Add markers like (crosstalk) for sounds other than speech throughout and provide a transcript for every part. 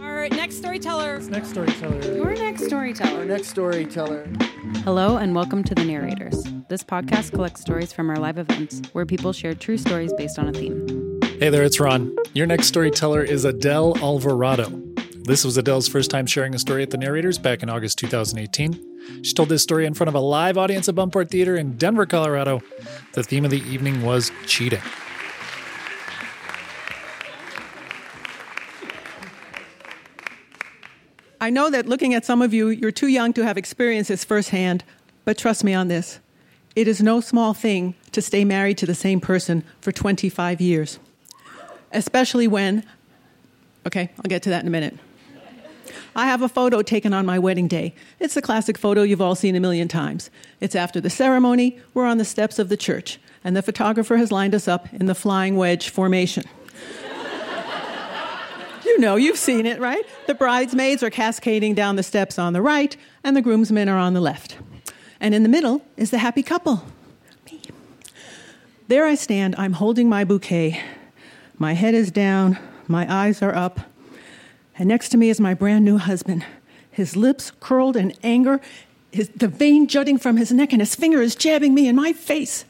Our next storyteller. Next storyteller. Your next storyteller. Our next storyteller. Hello and welcome to The Narrators. This podcast collects stories from our live events where people share true stories based on a theme. Hey there, it's Ron. Your next storyteller is Adele Alvarado. This was Adele's first time sharing a story at the Narrators back in August 2018. She told this story in front of a live audience at Buntport Theater in Denver, Colorado. The theme of the evening was cheating. I know that looking at some of you, you're too young to have experienced this firsthand, but trust me on this. It is no small thing to stay married to the same person for 25 years, especially when, okay, I'll get to that in a minute. I have a photo taken on my wedding day. It's a classic photo you've all seen a million times. It's after the ceremony, we're on the steps of the church, and the photographer has lined us up in the flying wedge formation. You know, you've seen it, right? The bridesmaids are cascading down the steps on the right, and the groomsmen are on the left. And in the middle is the happy couple. Me. There I stand, I'm holding my bouquet. My head is down, my eyes are up, and next to me is my brand new husband. His lips curled in anger, his, the vein jutting from his neck, and his finger is jabbing me in my face.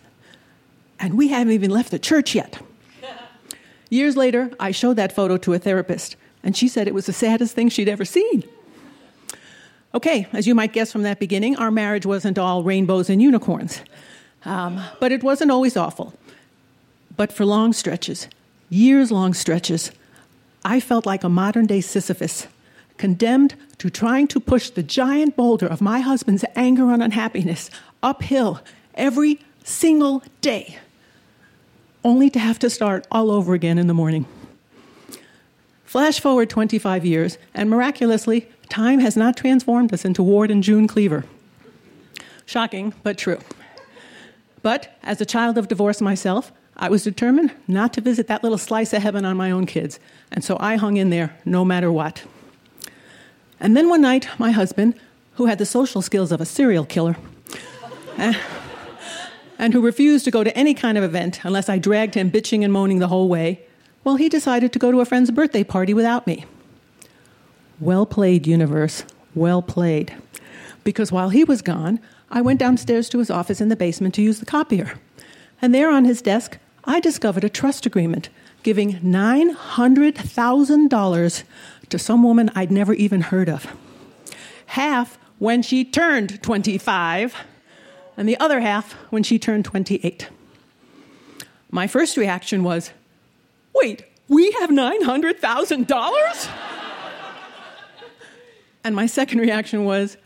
And we haven't even left the church yet. (laughs) Years later, I showed that photo to a therapist, and she said it was the saddest thing she'd ever seen. Okay, as you might guess from that beginning, our marriage wasn't all rainbows and unicorns. Um, but it wasn't always awful. But for long stretches, years long stretches, I felt like a modern day Sisyphus, condemned to trying to push the giant boulder of my husband's anger and unhappiness uphill every single day only to have to start all over again in the morning. Flash forward 25 years, and miraculously, time has not transformed us into Ward and June Cleaver. Shocking, but true. But as a child of divorce myself, I was determined not to visit that little slice of heaven on my own kids, and so I hung in there no matter what. And then one night, my husband, who had the social skills of a serial killer, (laughs) and who refused to go to any kind of event unless I dragged him bitching and moaning the whole way, well, he decided to go to a friend's birthday party without me. Well played, universe. Well played. Because while he was gone, I went downstairs to his office in the basement to use the copier. And there on his desk, I discovered a trust agreement giving $900,000 to some woman I'd never even heard of. Half when she turned 25 and the other half when she turned 28. My first reaction was, wait, we have $900,000? and my second reaction was,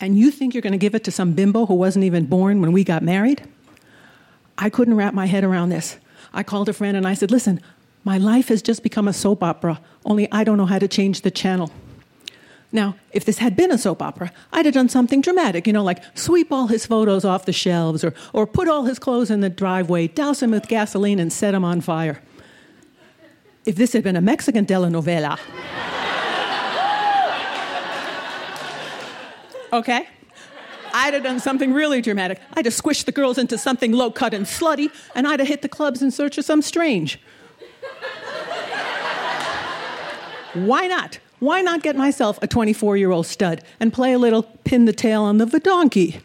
and you think you're going to give it to some bimbo who wasn't even born when we got married? I couldn't wrap my head around this. I called a friend and I said, listen, my life has just become a soap opera, only I don't know how to change the channel. Now, if this had been a soap opera, I'd have done something dramatic, you know, like sweep all his photos off the shelves or, or put all his clothes in the driveway, douse him with gasoline, and set him on fire. If this had been a Mexican telenovela, okay, I'd have done something really dramatic. I'd have squished the girls into something low cut and slutty, and I'd have hit the clubs in search of some strange. Why not? why not get myself a 24 year old stud and play a little pin the tail on the donkey?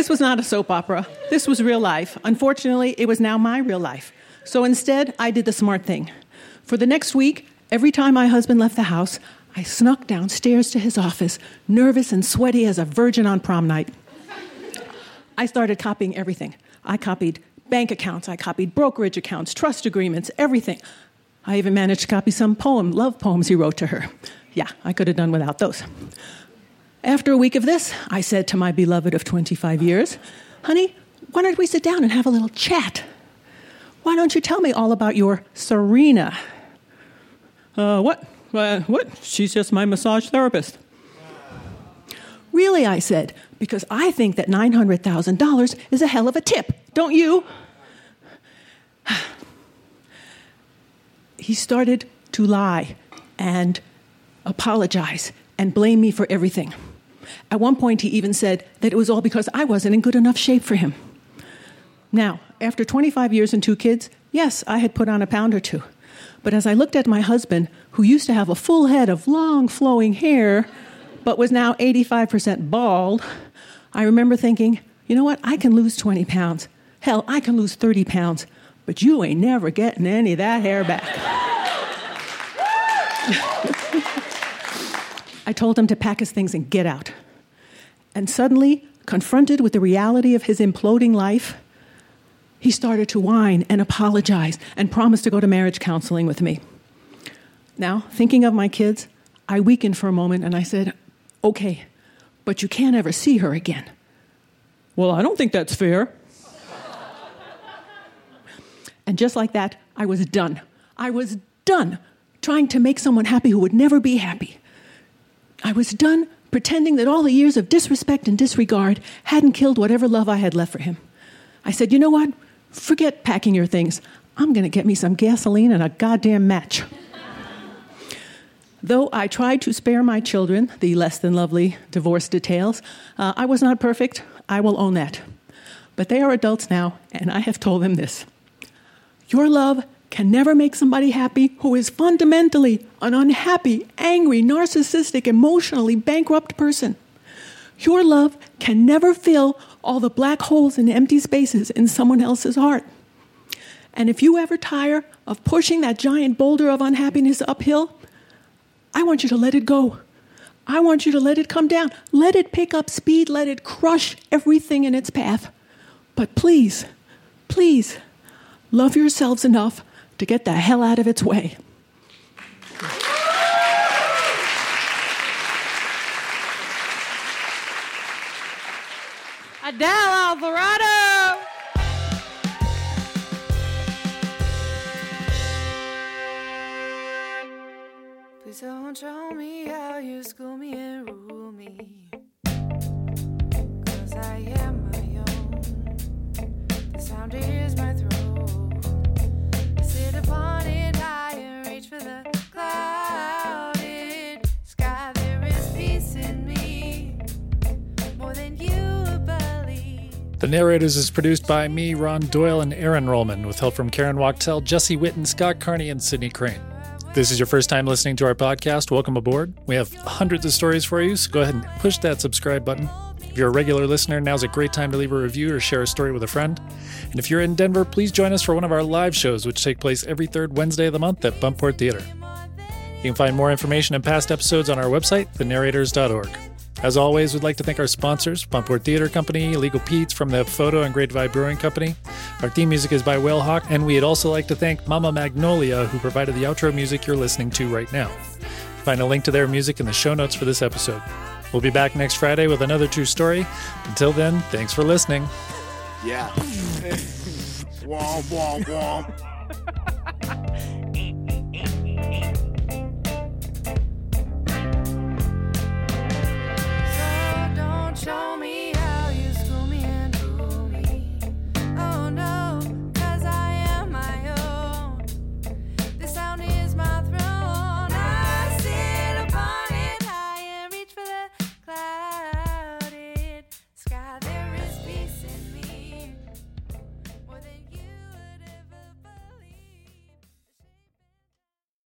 This was not a soap opera. This was real life. Unfortunately, it was now my real life. So instead, I did the smart thing. For the next week, every time my husband left the house, I snuck downstairs to his office, nervous and sweaty as a virgin on prom night. I started copying everything. I copied bank accounts, I copied brokerage accounts, trust agreements, everything. I even managed to copy some poem, love poems he wrote to her. Yeah, I could have done without those. After a week of this, I said to my beloved of 25 years, Honey, why don't we sit down and have a little chat? Why don't you tell me all about your Serena? Uh, what? Uh, what? She's just my massage therapist. Really, I said, because I think that $900,000 is a hell of a tip, don't you? (sighs) he started to lie and apologize and blame me for everything. At one point, he even said that it was all because I wasn't in good enough shape for him. Now, after 25 years and two kids, yes, I had put on a pound or two. But as I looked at my husband, who used to have a full head of long flowing hair, but was now 85% bald, I remember thinking, you know what? I can lose 20 pounds. Hell, I can lose 30 pounds, but you ain't never getting any of that hair back. (laughs) I told him to pack his things and get out. And suddenly, confronted with the reality of his imploding life, he started to whine and apologize and promised to go to marriage counseling with me. Now, thinking of my kids, I weakened for a moment and I said, Okay, but you can't ever see her again. Well, I don't think that's fair. and just like that, I was done. I was done trying to make someone happy who would never be happy. I was done pretending that all the years of disrespect and disregard hadn't killed whatever love I had left for him. I said, You know what? Forget packing your things. I'm going to get me some gasoline and a goddamn match. Though I tried to spare my children the less than lovely divorce details, uh, I was not perfect. I will own that. But they are adults now, and I have told them this Your love can never make somebody happy who is fundamentally an unhappy, angry, narcissistic, emotionally bankrupt person. Your love can never fill all the black holes and empty spaces in someone else's heart. And if you ever tire of pushing that giant boulder of unhappiness uphill, I want you to let it go. I want you to let it come down. Let it pick up speed. Let it crush everything in its path. But please, please, love yourselves enough to get the hell out of its way. Adele Alvarado. Please don't show me how you school me and The Narrators is produced by me, Ron Doyle, and Aaron Rollman, with help from Karen Wachtel, Jesse Witten, Scott Carney, and Sydney Crane. This is your first time listening to our podcast, welcome aboard. We have hundreds of stories for you, so go ahead and push that subscribe button. If you're a regular listener, now's a great time to leave a review or share a story with a friend. And if you're in Denver, please join us for one of our live shows, which take place every third Wednesday of the month at Buntport Theater. You can find more information and past episodes on our website, thenarrators.org. As always, we'd like to thank our sponsors, Buntport Theater Company, Legal Pete's from the Photo and Great Divide Brewing Company. Our theme music is by Whalehawk, and we'd also like to thank Mama Magnolia, who provided the outro music you're listening to right now. Find a link to their music in the show notes for this episode. We'll be back next Friday with another true story. Until then, thanks for listening. Yeah. (laughs) womp, womp, womp. (laughs)